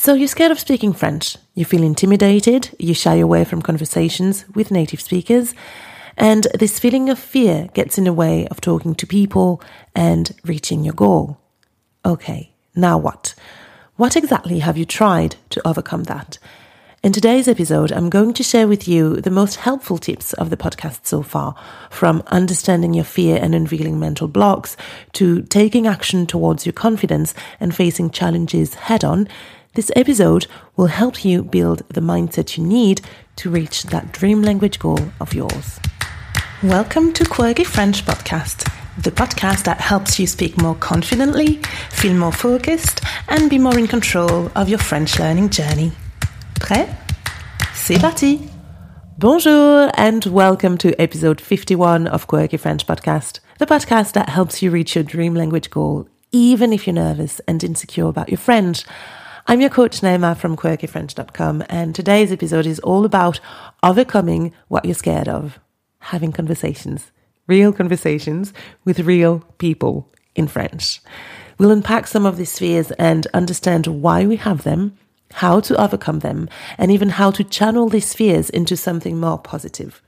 So you're scared of speaking French, you feel intimidated, you shy away from conversations with native speakers, and this feeling of fear gets in the way of talking to people and reaching your goal. Okay, now what? What exactly have you tried to overcome that? In today's episode, I'm going to share with you the most helpful tips of the podcast so far, from understanding your fear and unveiling mental blocks to taking action towards your confidence and facing challenges head on. This episode will help you build the mindset you need to reach that dream language goal of yours. Welcome to Quirky French Podcast, the podcast that helps you speak more confidently, feel more focused, and be more in control of your French learning journey. Prêt? C'est parti! Bonjour and welcome to episode 51 of Quirky French Podcast, the podcast that helps you reach your dream language goal, even if you're nervous and insecure about your French. I'm your coach Naima from quirkyfrench.com and today's episode is all about overcoming what you're scared of, having conversations, real conversations with real people in French. We'll unpack some of these fears and understand why we have them how to overcome them, and even how to channel these fears into something more positive.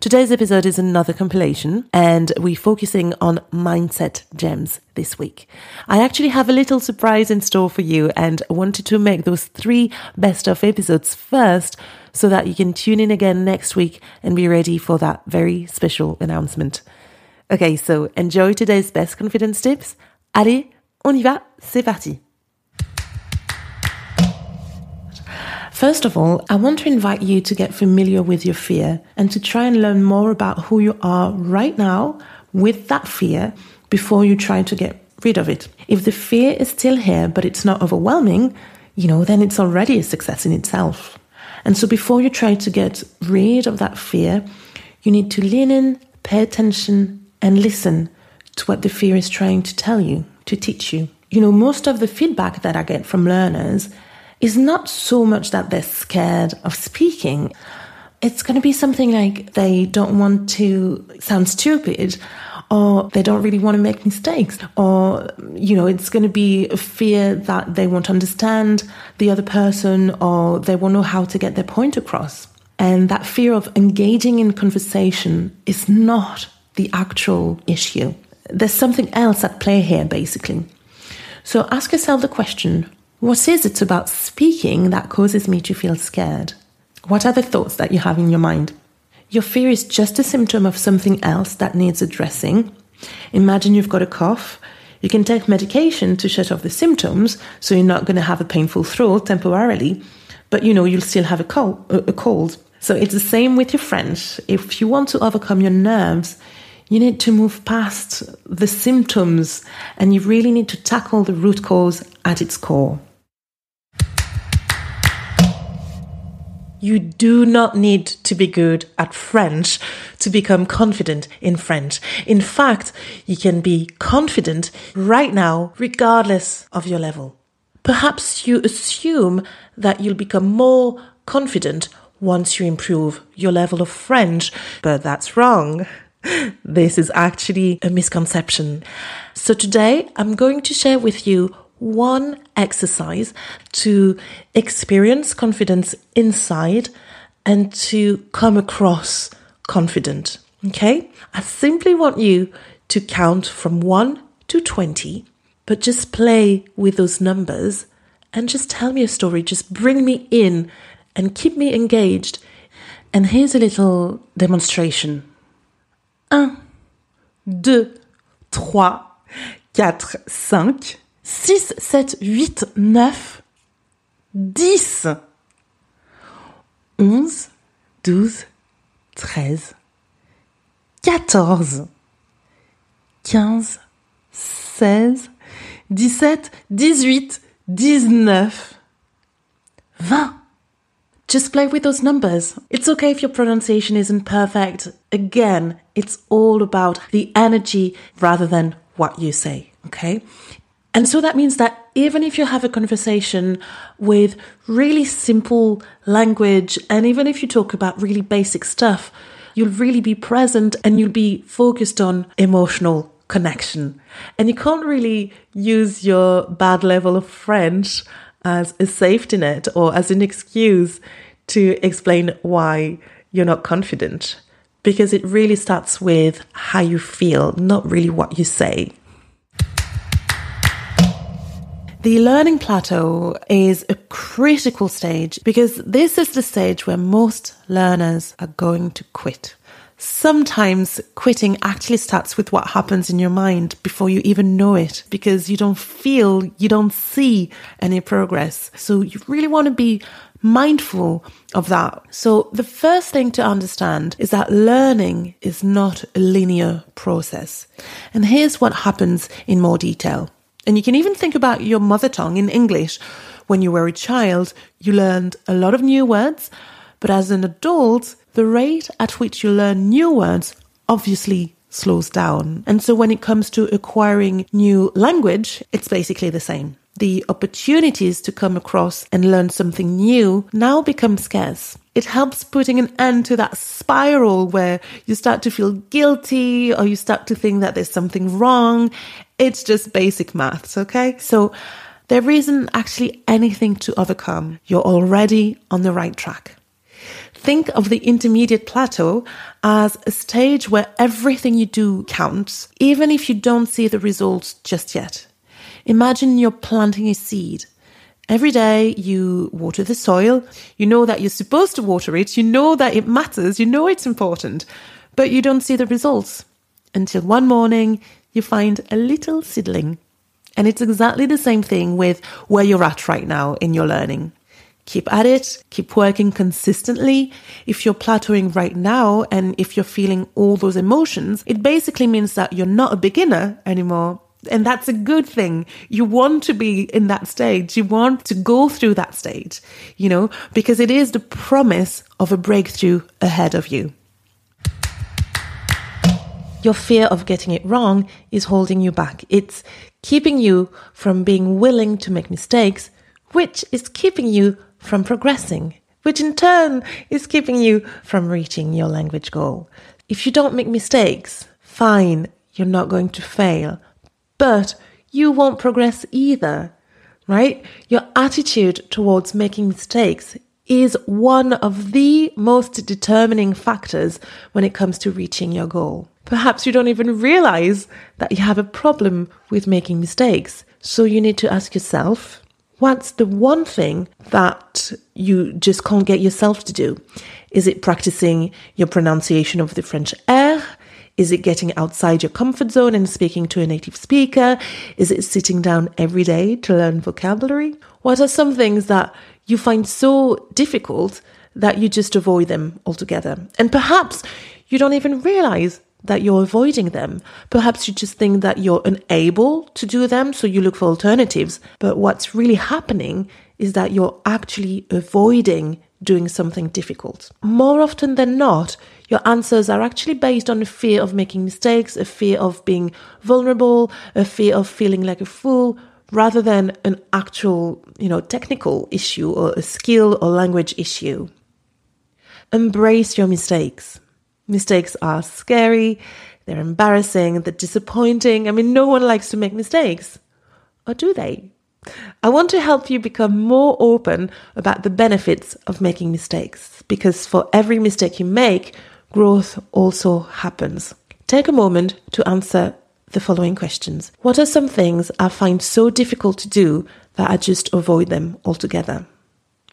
Today's episode is another compilation, and we're focusing on mindset gems this week. I actually have a little surprise in store for you, and wanted to make those three best of episodes first so that you can tune in again next week and be ready for that very special announcement. Okay, so enjoy today's best confidence tips. Allez, on y va, c'est parti! First of all, I want to invite you to get familiar with your fear and to try and learn more about who you are right now with that fear before you try to get rid of it. If the fear is still here, but it's not overwhelming, you know, then it's already a success in itself. And so before you try to get rid of that fear, you need to lean in, pay attention, and listen to what the fear is trying to tell you, to teach you. You know, most of the feedback that I get from learners is not so much that they're scared of speaking. It's going to be something like they don't want to sound stupid or they don't really want to make mistakes or you know it's going to be a fear that they won't understand the other person or they won't know how to get their point across. And that fear of engaging in conversation is not the actual issue. There's something else at play here basically. So ask yourself the question what is it about speaking that causes me to feel scared? What are the thoughts that you have in your mind? Your fear is just a symptom of something else that needs addressing. Imagine you've got a cough. You can take medication to shut off the symptoms, so you're not going to have a painful throat temporarily, but you know you'll still have a cold. A cold. So it's the same with your French. If you want to overcome your nerves, you need to move past the symptoms and you really need to tackle the root cause at its core. You do not need to be good at French to become confident in French. In fact, you can be confident right now, regardless of your level. Perhaps you assume that you'll become more confident once you improve your level of French, but that's wrong. This is actually a misconception. So today I'm going to share with you one exercise to experience confidence inside and to come across confident. Okay? I simply want you to count from 1 to 20, but just play with those numbers and just tell me a story. Just bring me in and keep me engaged. And here's a little demonstration. 1, 2, 3, 4, 5, 6, 7, 8, 9, 10, 11, 12, 13, 14, 15, 16, 17, 18, 19, 20. Just play with those numbers. It's okay if your pronunciation isn't perfect. Again, it's all about the energy rather than what you say, okay? And so that means that even if you have a conversation with really simple language, and even if you talk about really basic stuff, you'll really be present and you'll be focused on emotional connection. And you can't really use your bad level of French as a safety net or as an excuse to explain why you're not confident. Because it really starts with how you feel, not really what you say. The learning plateau is a critical stage because this is the stage where most learners are going to quit. Sometimes quitting actually starts with what happens in your mind before you even know it because you don't feel, you don't see any progress. So you really want to be mindful of that. So the first thing to understand is that learning is not a linear process. And here's what happens in more detail. And you can even think about your mother tongue in English. When you were a child, you learned a lot of new words, but as an adult, the rate at which you learn new words obviously slows down. And so when it comes to acquiring new language, it's basically the same. The opportunities to come across and learn something new now become scarce. It helps putting an end to that spiral where you start to feel guilty or you start to think that there's something wrong. It's just basic maths, okay? So there isn't actually anything to overcome. You're already on the right track. Think of the intermediate plateau as a stage where everything you do counts, even if you don't see the results just yet. Imagine you're planting a seed. Every day you water the soil. You know that you're supposed to water it. You know that it matters. You know it's important, but you don't see the results until one morning you find a little seedling. And it's exactly the same thing with where you're at right now in your learning keep at it, keep working consistently. If you're plateauing right now and if you're feeling all those emotions, it basically means that you're not a beginner anymore. And that's a good thing. You want to be in that stage. You want to go through that stage, you know, because it is the promise of a breakthrough ahead of you. Your fear of getting it wrong is holding you back. It's keeping you from being willing to make mistakes, which is keeping you from progressing, which in turn is keeping you from reaching your language goal. If you don't make mistakes, fine, you're not going to fail, but you won't progress either, right? Your attitude towards making mistakes is one of the most determining factors when it comes to reaching your goal. Perhaps you don't even realize that you have a problem with making mistakes. So you need to ask yourself, What's the one thing that you just can't get yourself to do? Is it practicing your pronunciation of the French R? Is it getting outside your comfort zone and speaking to a native speaker? Is it sitting down every day to learn vocabulary? What are some things that you find so difficult that you just avoid them altogether? And perhaps you don't even realize that you're avoiding them. Perhaps you just think that you're unable to do them, so you look for alternatives. But what's really happening is that you're actually avoiding doing something difficult. More often than not, your answers are actually based on a fear of making mistakes, a fear of being vulnerable, a fear of feeling like a fool, rather than an actual, you know, technical issue or a skill or language issue. Embrace your mistakes. Mistakes are scary, they're embarrassing, they're disappointing. I mean, no one likes to make mistakes. Or do they? I want to help you become more open about the benefits of making mistakes because for every mistake you make, growth also happens. Take a moment to answer the following questions. What are some things I find so difficult to do that I just avoid them altogether?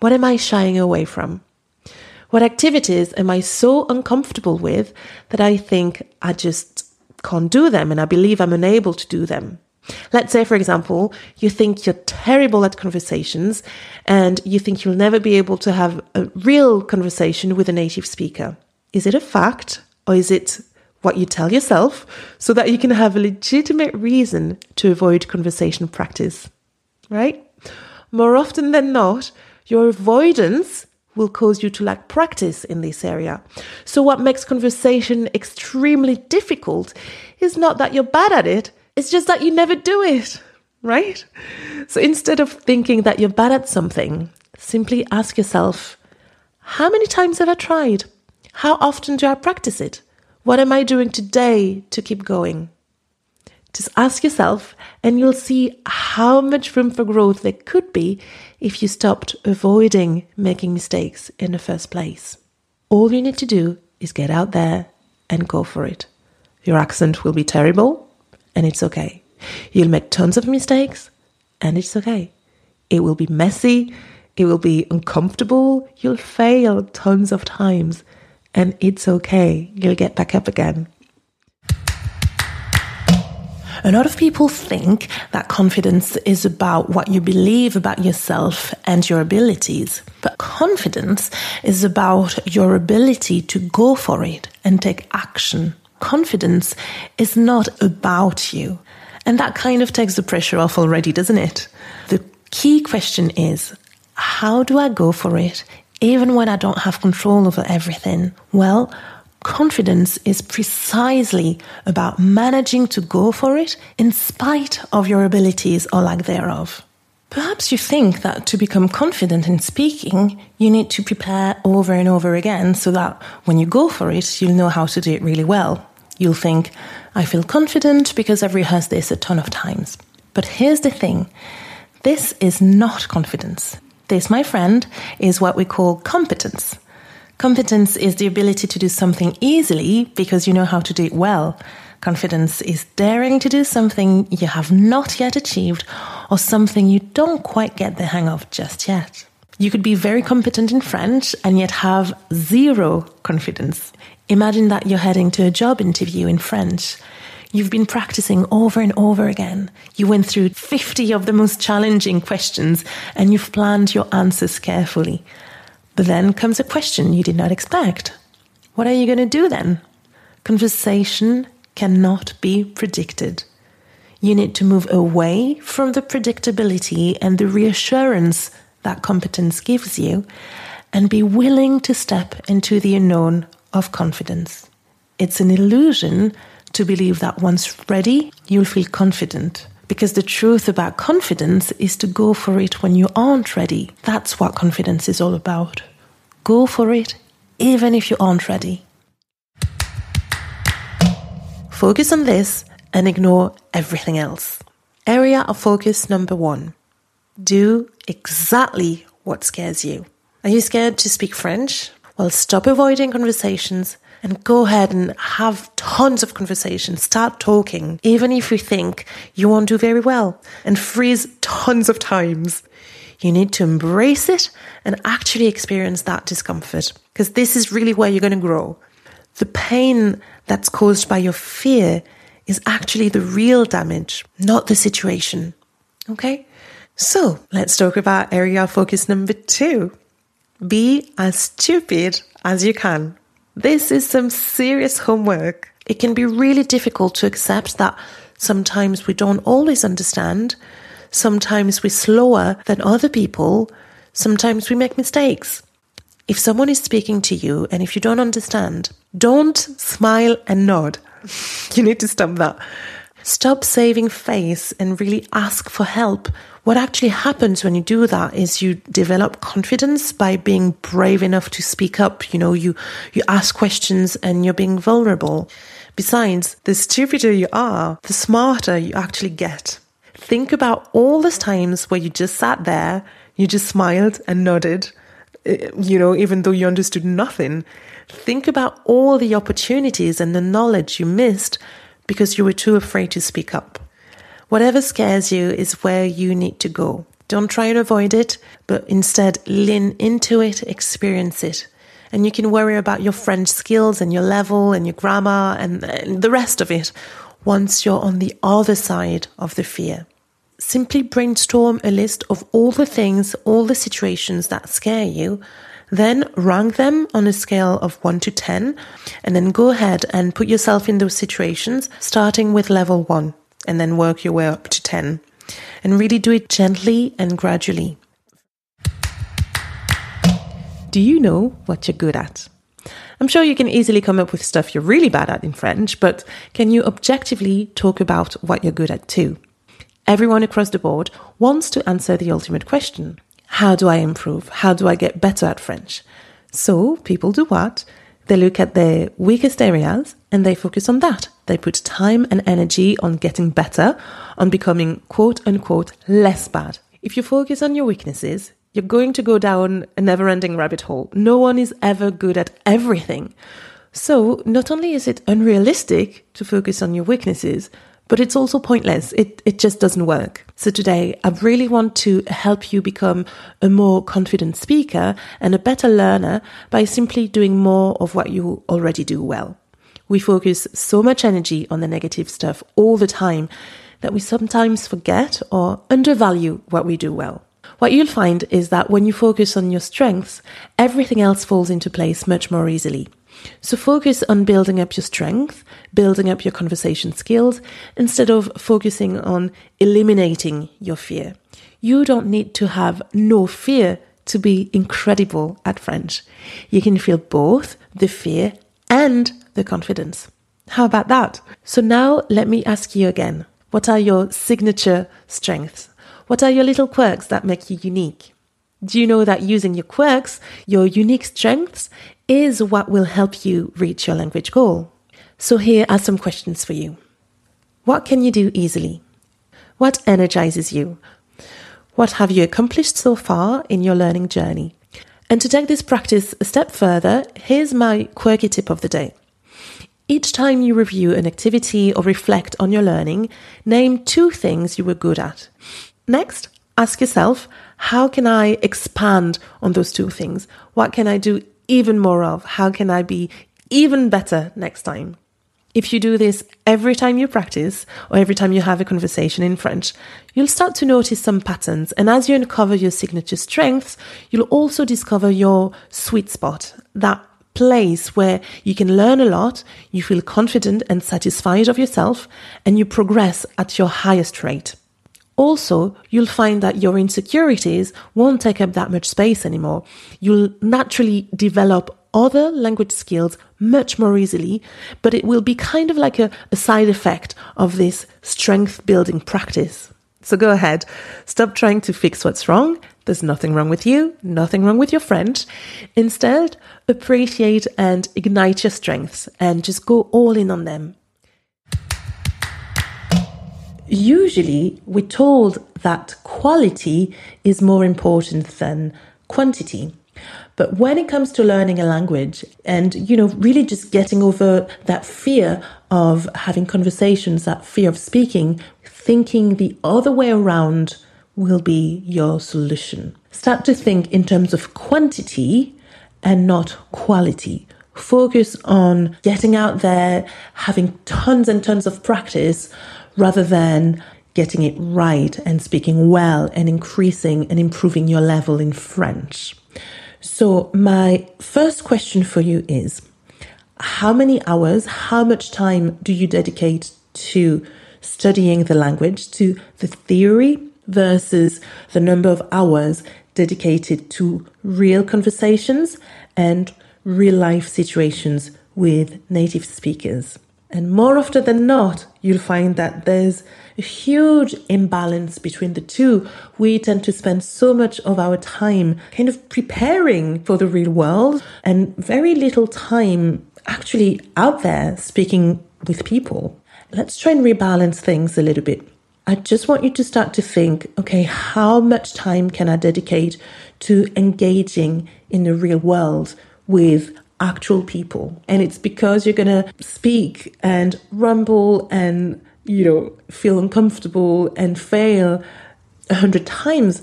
What am I shying away from? What activities am I so uncomfortable with that I think I just can't do them and I believe I'm unable to do them? Let's say, for example, you think you're terrible at conversations and you think you'll never be able to have a real conversation with a native speaker. Is it a fact or is it what you tell yourself so that you can have a legitimate reason to avoid conversation practice? Right? More often than not, your avoidance will cause you to lack practice in this area. So, what makes conversation extremely difficult is not that you're bad at it, it's just that you never do it, right? So, instead of thinking that you're bad at something, simply ask yourself how many times have I tried? How often do I practice it? What am I doing today to keep going? Just ask yourself, and you'll see how much room for growth there could be if you stopped avoiding making mistakes in the first place. All you need to do is get out there and go for it. Your accent will be terrible, and it's okay. You'll make tons of mistakes, and it's okay. It will be messy, it will be uncomfortable, you'll fail tons of times, and it's okay. You'll get back up again. A lot of people think that confidence is about what you believe about yourself and your abilities. But confidence is about your ability to go for it and take action. Confidence is not about you. And that kind of takes the pressure off already, doesn't it? The key question is how do I go for it even when I don't have control over everything? Well, Confidence is precisely about managing to go for it in spite of your abilities or lack thereof. Perhaps you think that to become confident in speaking, you need to prepare over and over again so that when you go for it, you'll know how to do it really well. You'll think, I feel confident because I've rehearsed this a ton of times. But here's the thing this is not confidence. This, my friend, is what we call competence. Competence is the ability to do something easily because you know how to do it well. Confidence is daring to do something you have not yet achieved or something you don't quite get the hang of just yet. You could be very competent in French and yet have zero confidence. Imagine that you're heading to a job interview in French. You've been practicing over and over again. You went through 50 of the most challenging questions and you've planned your answers carefully. But then comes a question you did not expect. What are you going to do then? Conversation cannot be predicted. You need to move away from the predictability and the reassurance that competence gives you and be willing to step into the unknown of confidence. It's an illusion to believe that once ready, you'll feel confident. Because the truth about confidence is to go for it when you aren't ready. That's what confidence is all about. Go for it, even if you aren't ready. Focus on this and ignore everything else. Area of focus number one do exactly what scares you. Are you scared to speak French? Well, stop avoiding conversations and go ahead and have tons of conversations. Start talking, even if you think you won't do very well, and freeze tons of times. You need to embrace it and actually experience that discomfort because this is really where you're going to grow. The pain that's caused by your fear is actually the real damage, not the situation. Okay? So let's talk about area focus number two. Be as stupid as you can. This is some serious homework. It can be really difficult to accept that sometimes we don't always understand. Sometimes we're slower than other people. Sometimes we make mistakes. If someone is speaking to you and if you don't understand, don't smile and nod. you need to stop that. Stop saving face and really ask for help. What actually happens when you do that is you develop confidence by being brave enough to speak up. You know, you, you ask questions and you're being vulnerable. Besides, the stupider you are, the smarter you actually get. Think about all those times where you just sat there, you just smiled and nodded, eh, you know, even though you understood nothing. Think about all the opportunities and the knowledge you missed because you were too afraid to speak up. Whatever scares you is where you need to go. Don't try and avoid it, but instead lean into it, experience it. And you can worry about your French skills and your level and your grammar and, and the rest of it once you're on the other side of the fear. Simply brainstorm a list of all the things, all the situations that scare you then rank them on a scale of 1 to 10, and then go ahead and put yourself in those situations, starting with level 1, and then work your way up to 10. And really do it gently and gradually. Do you know what you're good at? I'm sure you can easily come up with stuff you're really bad at in French, but can you objectively talk about what you're good at too? Everyone across the board wants to answer the ultimate question how do I improve? How do I get better at French? So people do what? They look at their weakest areas and they focus on that. They put time and energy on getting better, on becoming quote unquote less bad. If you focus on your weaknesses, you're going to go down a never ending rabbit hole. No one is ever good at everything. So, not only is it unrealistic to focus on your weaknesses, but it's also pointless. It, it just doesn't work. So today, I really want to help you become a more confident speaker and a better learner by simply doing more of what you already do well. We focus so much energy on the negative stuff all the time that we sometimes forget or undervalue what we do well. What you'll find is that when you focus on your strengths, everything else falls into place much more easily. So focus on building up your strength, building up your conversation skills, instead of focusing on eliminating your fear. You don't need to have no fear to be incredible at French. You can feel both the fear and the confidence. How about that? So now let me ask you again. What are your signature strengths? What are your little quirks that make you unique? Do you know that using your quirks, your unique strengths, is what will help you reach your language goal? So here are some questions for you. What can you do easily? What energizes you? What have you accomplished so far in your learning journey? And to take this practice a step further, here's my quirky tip of the day. Each time you review an activity or reflect on your learning, name two things you were good at. Next, ask yourself, how can I expand on those two things? What can I do even more of? How can I be even better next time? If you do this every time you practice or every time you have a conversation in French, you'll start to notice some patterns. And as you uncover your signature strengths, you'll also discover your sweet spot, that place where you can learn a lot, you feel confident and satisfied of yourself, and you progress at your highest rate. Also, you'll find that your insecurities won't take up that much space anymore. You'll naturally develop other language skills much more easily, but it will be kind of like a, a side effect of this strength building practice. So go ahead, stop trying to fix what's wrong. There's nothing wrong with you, nothing wrong with your French. Instead, appreciate and ignite your strengths and just go all in on them. Usually, we're told that quality is more important than quantity. But when it comes to learning a language and, you know, really just getting over that fear of having conversations, that fear of speaking, thinking the other way around will be your solution. Start to think in terms of quantity and not quality. Focus on getting out there, having tons and tons of practice rather than getting it right and speaking well and increasing and improving your level in French. So, my first question for you is how many hours, how much time do you dedicate to studying the language, to the theory versus the number of hours dedicated to real conversations and real life situations with native speakers? And more often than not, you'll find that there's a huge imbalance between the two. We tend to spend so much of our time kind of preparing for the real world and very little time actually out there speaking with people. Let's try and rebalance things a little bit. I just want you to start to think okay, how much time can I dedicate to engaging in the real world with actual people. And it's because you're going to speak and rumble and, you know, feel uncomfortable and fail a hundred times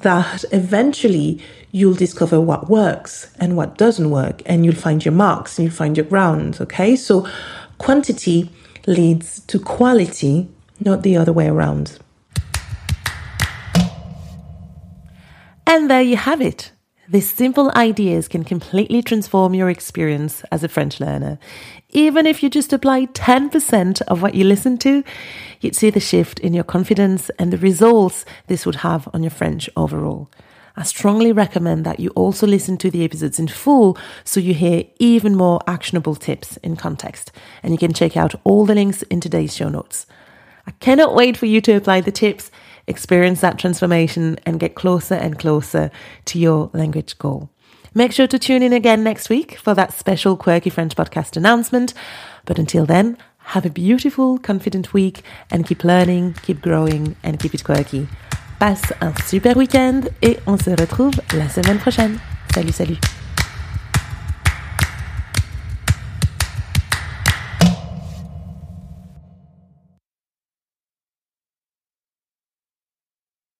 that eventually you'll discover what works and what doesn't work and you'll find your marks and you'll find your ground. Okay. So quantity leads to quality, not the other way around. And there you have it. These simple ideas can completely transform your experience as a French learner. Even if you just apply 10% of what you listen to, you'd see the shift in your confidence and the results this would have on your French overall. I strongly recommend that you also listen to the episodes in full so you hear even more actionable tips in context. And you can check out all the links in today's show notes. I cannot wait for you to apply the tips experience that transformation and get closer and closer to your language goal. Make sure to tune in again next week for that special Quirky French podcast announcement. But until then, have a beautiful, confident week and keep learning, keep growing and keep it quirky. Passe un super week-end et on se retrouve la semaine prochaine. Salut, salut.